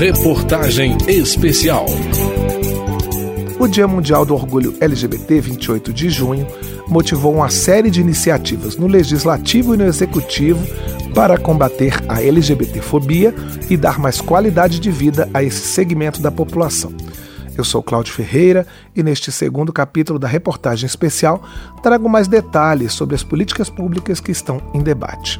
Reportagem especial. O Dia Mundial do Orgulho LGBT, 28 de junho, motivou uma série de iniciativas no Legislativo e no Executivo para combater a LGBTfobia e dar mais qualidade de vida a esse segmento da população. Eu sou Cláudio Ferreira e neste segundo capítulo da reportagem especial trago mais detalhes sobre as políticas públicas que estão em debate.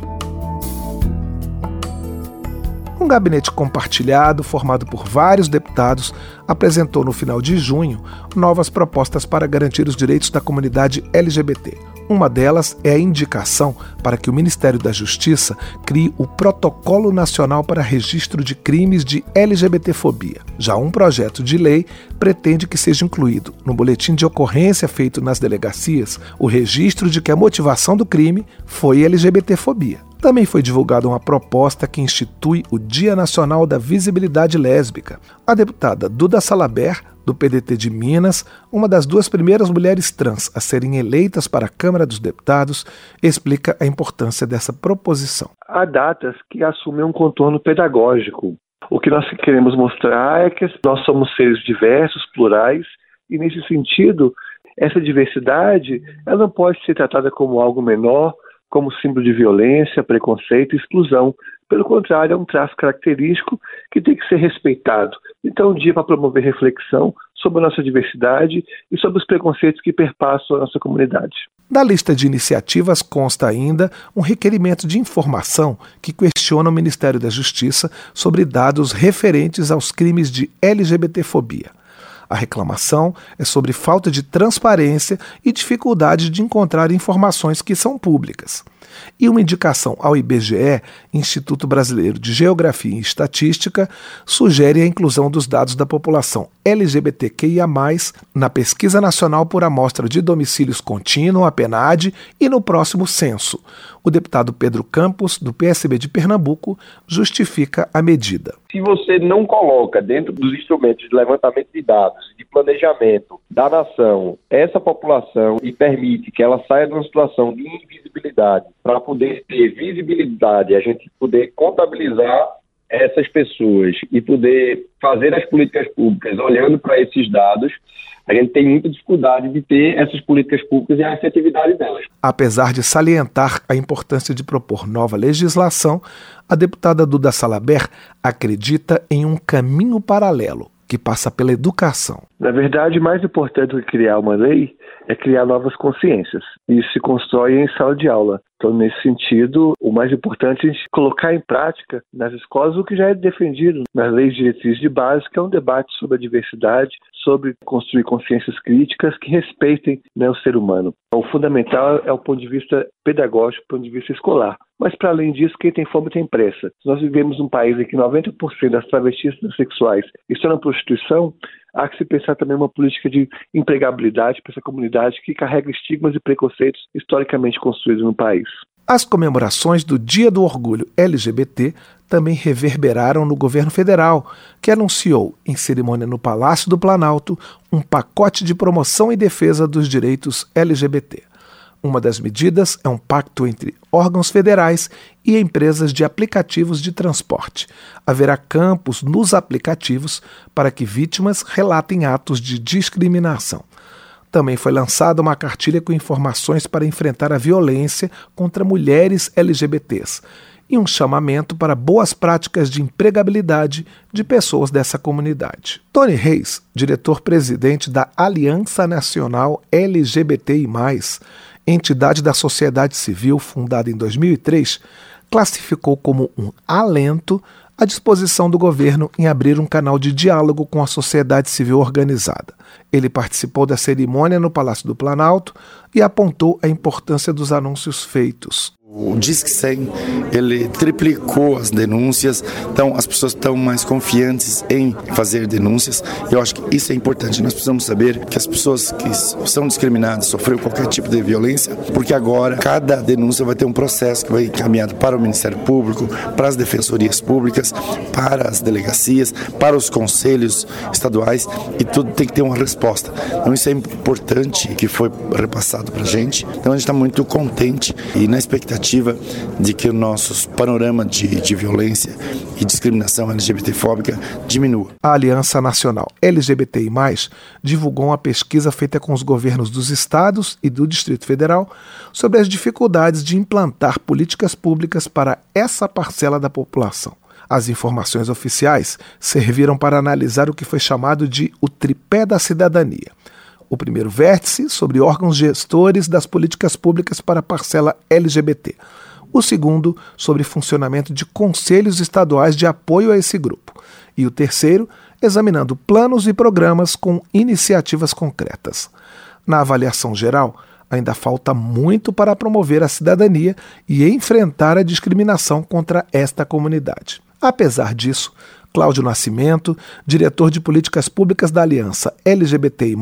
Um gabinete compartilhado, formado por vários deputados, apresentou no final de junho novas propostas para garantir os direitos da comunidade LGBT. Uma delas é a indicação para que o Ministério da Justiça crie o Protocolo Nacional para Registro de Crimes de LGBTfobia. Já um projeto de lei pretende que seja incluído no boletim de ocorrência feito nas delegacias o registro de que a motivação do crime foi LGBTfobia. Também foi divulgada uma proposta que institui o Dia Nacional da Visibilidade Lésbica. A deputada Duda Salaber, do PDT de Minas, uma das duas primeiras mulheres trans a serem eleitas para a Câmara dos Deputados, explica a importância dessa proposição. Há datas que assumem um contorno pedagógico. O que nós queremos mostrar é que nós somos seres diversos, plurais, e nesse sentido, essa diversidade ela não pode ser tratada como algo menor como símbolo de violência, preconceito e exclusão. Pelo contrário, é um traço característico que tem que ser respeitado. Então, um dia para promover reflexão sobre a nossa diversidade e sobre os preconceitos que perpassam a nossa comunidade. Da lista de iniciativas consta ainda um requerimento de informação que questiona o Ministério da Justiça sobre dados referentes aos crimes de LGBTfobia. A reclamação é sobre falta de transparência e dificuldade de encontrar informações que são públicas. E uma indicação ao IBGE, Instituto Brasileiro de Geografia e Estatística, sugere a inclusão dos dados da população LGBTQIA, na Pesquisa Nacional por Amostra de Domicílios Contínuo, a PNAD, e no próximo censo. O deputado Pedro Campos, do PSB de Pernambuco, justifica a medida. Se você não coloca dentro dos instrumentos de levantamento de dados, de planejamento da nação, essa população e permite que ela saia de uma situação de invisibilidade para poder ter visibilidade, a gente poder contabilizar essas pessoas e poder fazer as políticas públicas olhando para esses dados, a gente tem muita dificuldade de ter essas políticas públicas e a efetividade delas. Apesar de salientar a importância de propor nova legislação, a deputada Duda Salaber acredita em um caminho paralelo que passa pela educação. Na verdade, mais importante do que criar uma lei é criar novas consciências. E isso se constrói em sala de aula. Então, nesse sentido, o mais importante é a gente colocar em prática nas escolas o que já é defendido nas leis diretrizes de base, que é um debate sobre a diversidade, sobre construir consciências críticas que respeitem né, o ser humano. O fundamental é o ponto de vista pedagógico, o ponto de vista escolar. Mas, para além disso, quem tem fome tem pressa. Se nós vivemos num país em que 90% das travestis sexuais estão na prostituição, há que se pensar também uma política de empregabilidade para essa comunidade que carrega estigmas e preconceitos historicamente construídos no país. As comemorações do Dia do Orgulho LGBT também reverberaram no governo federal, que anunciou, em cerimônia no Palácio do Planalto, um pacote de promoção e defesa dos direitos LGBT. Uma das medidas é um pacto entre órgãos federais e empresas de aplicativos de transporte. Haverá campos nos aplicativos para que vítimas relatem atos de discriminação. Também foi lançada uma cartilha com informações para enfrentar a violência contra mulheres LGBTs e um chamamento para boas práticas de empregabilidade de pessoas dessa comunidade. Tony Reis, diretor-presidente da Aliança Nacional LGBTI, entidade da sociedade civil fundada em 2003, classificou como um alento a disposição do governo em abrir um canal de diálogo com a sociedade civil organizada. Ele participou da cerimônia no Palácio do Planalto e apontou a importância dos anúncios feitos. O Disque 100, ele triplicou as denúncias, então as pessoas estão mais confiantes em fazer denúncias. Eu acho que isso é importante. Nós precisamos saber que as pessoas que são discriminadas, sofreram qualquer tipo de violência, porque agora cada denúncia vai ter um processo que vai encaminhado para o Ministério Público, para as defensorias públicas, para as delegacias, para os conselhos estaduais e tudo tem que ter uma resposta. Então isso é importante que foi repassado para a gente. Então a gente está muito contente e na expectativa expectativa de que o nosso panorama de, de violência e discriminação LGBTfóbica diminua. A Aliança Nacional LGBTI+, divulgou uma pesquisa feita com os governos dos estados e do Distrito Federal sobre as dificuldades de implantar políticas públicas para essa parcela da população. As informações oficiais serviram para analisar o que foi chamado de o tripé da cidadania. O primeiro vértice sobre órgãos gestores das políticas públicas para a parcela LGBT. O segundo sobre funcionamento de conselhos estaduais de apoio a esse grupo. E o terceiro, examinando planos e programas com iniciativas concretas. Na avaliação geral, ainda falta muito para promover a cidadania e enfrentar a discriminação contra esta comunidade. Apesar disso, Cláudio Nascimento, diretor de políticas públicas da Aliança LGBTI+,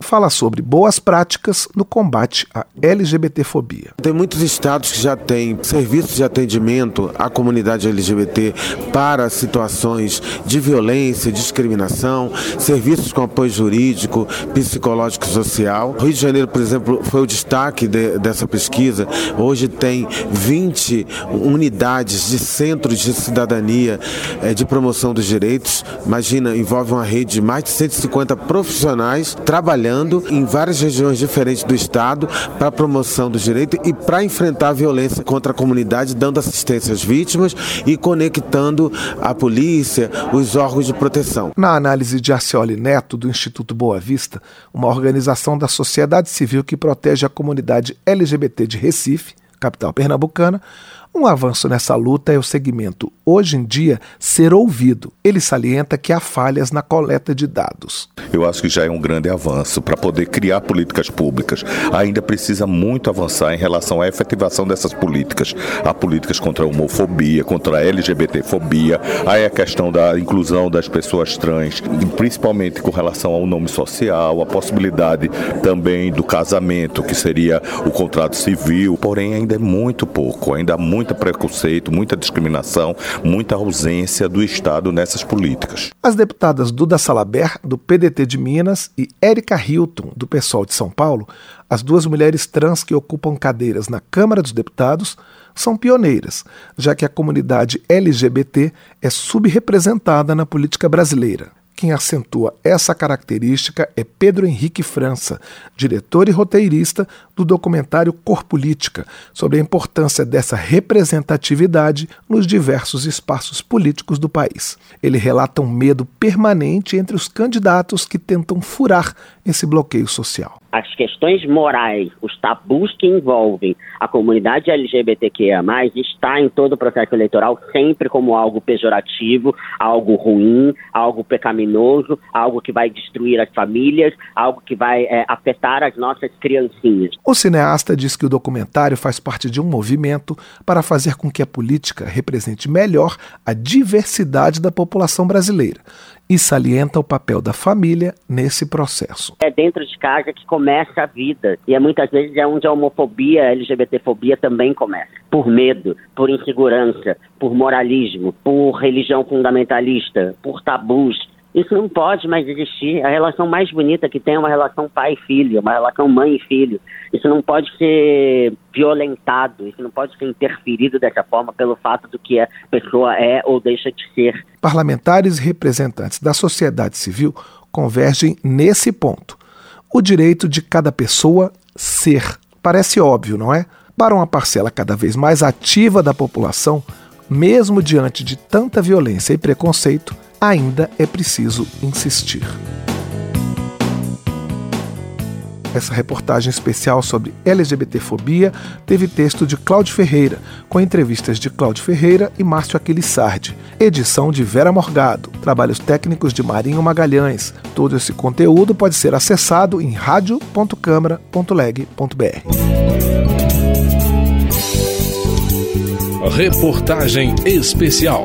fala sobre boas práticas no combate à LGBTfobia. Tem muitos estados que já têm serviços de atendimento à comunidade LGBT para situações de violência, discriminação, serviços com apoio jurídico, psicológico e social. Rio de Janeiro, por exemplo, foi o destaque de, dessa pesquisa. Hoje tem 20 unidades de centros de cidadania, eh, de promoção promoção dos direitos. Imagina, envolve uma rede de mais de 150 profissionais trabalhando em várias regiões diferentes do Estado para a promoção dos direitos e para enfrentar a violência contra a comunidade, dando assistência às vítimas e conectando a polícia, os órgãos de proteção. Na análise de Arcioli Neto, do Instituto Boa Vista, uma organização da sociedade civil que protege a comunidade LGBT de Recife, capital pernambucana, um avanço nessa luta é o segmento Hoje em Dia ser ouvido. Ele salienta que há falhas na coleta de dados. Eu acho que já é um grande avanço para poder criar políticas públicas. Ainda precisa muito avançar em relação à efetivação dessas políticas. Há políticas contra a homofobia, contra a LGBTfobia, aí a questão da inclusão das pessoas trans, principalmente com relação ao nome social, a possibilidade também do casamento, que seria o contrato civil. Porém, ainda é muito pouco, ainda há muito muito preconceito, muita discriminação, muita ausência do Estado nessas políticas. As deputadas Duda Salaber, do PDT de Minas, e Érica Hilton, do PSOL de São Paulo, as duas mulheres trans que ocupam cadeiras na Câmara dos Deputados, são pioneiras, já que a comunidade LGBT é subrepresentada na política brasileira. Quem acentua essa característica é Pedro Henrique França, diretor e roteirista do documentário Corpolítica, sobre a importância dessa representatividade nos diversos espaços políticos do país. Ele relata um medo permanente entre os candidatos que tentam furar esse bloqueio social as questões morais, os tabus que envolvem a comunidade LGBTQIA+, está em todo o processo eleitoral sempre como algo pejorativo, algo ruim, algo pecaminoso, algo que vai destruir as famílias, algo que vai é, afetar as nossas criancinhas. O cineasta diz que o documentário faz parte de um movimento para fazer com que a política represente melhor a diversidade da população brasileira e salienta o papel da família nesse processo. É dentro de casa que começa a vida e é muitas vezes é onde a homofobia, a LGBTfobia também começa. Por medo, por insegurança, por moralismo, por religião fundamentalista, por tabus, isso não pode mais existir. A relação mais bonita que tem é uma relação pai filho, uma relação mãe e filho. Isso não pode ser violentado, isso não pode ser interferido dessa forma pelo fato do que a pessoa é ou deixa de ser. Parlamentares e representantes da sociedade civil convergem nesse ponto. O direito de cada pessoa ser. Parece óbvio, não é? Para uma parcela cada vez mais ativa da população, mesmo diante de tanta violência e preconceito, ainda é preciso insistir. Essa reportagem especial sobre LGBTfobia teve texto de Cláudio Ferreira, com entrevistas de Cláudio Ferreira e Márcio Aquilissardi, edição de Vera Morgado, trabalhos técnicos de Marinho Magalhães. Todo esse conteúdo pode ser acessado em radio.câmara.leg.br. Reportagem especial.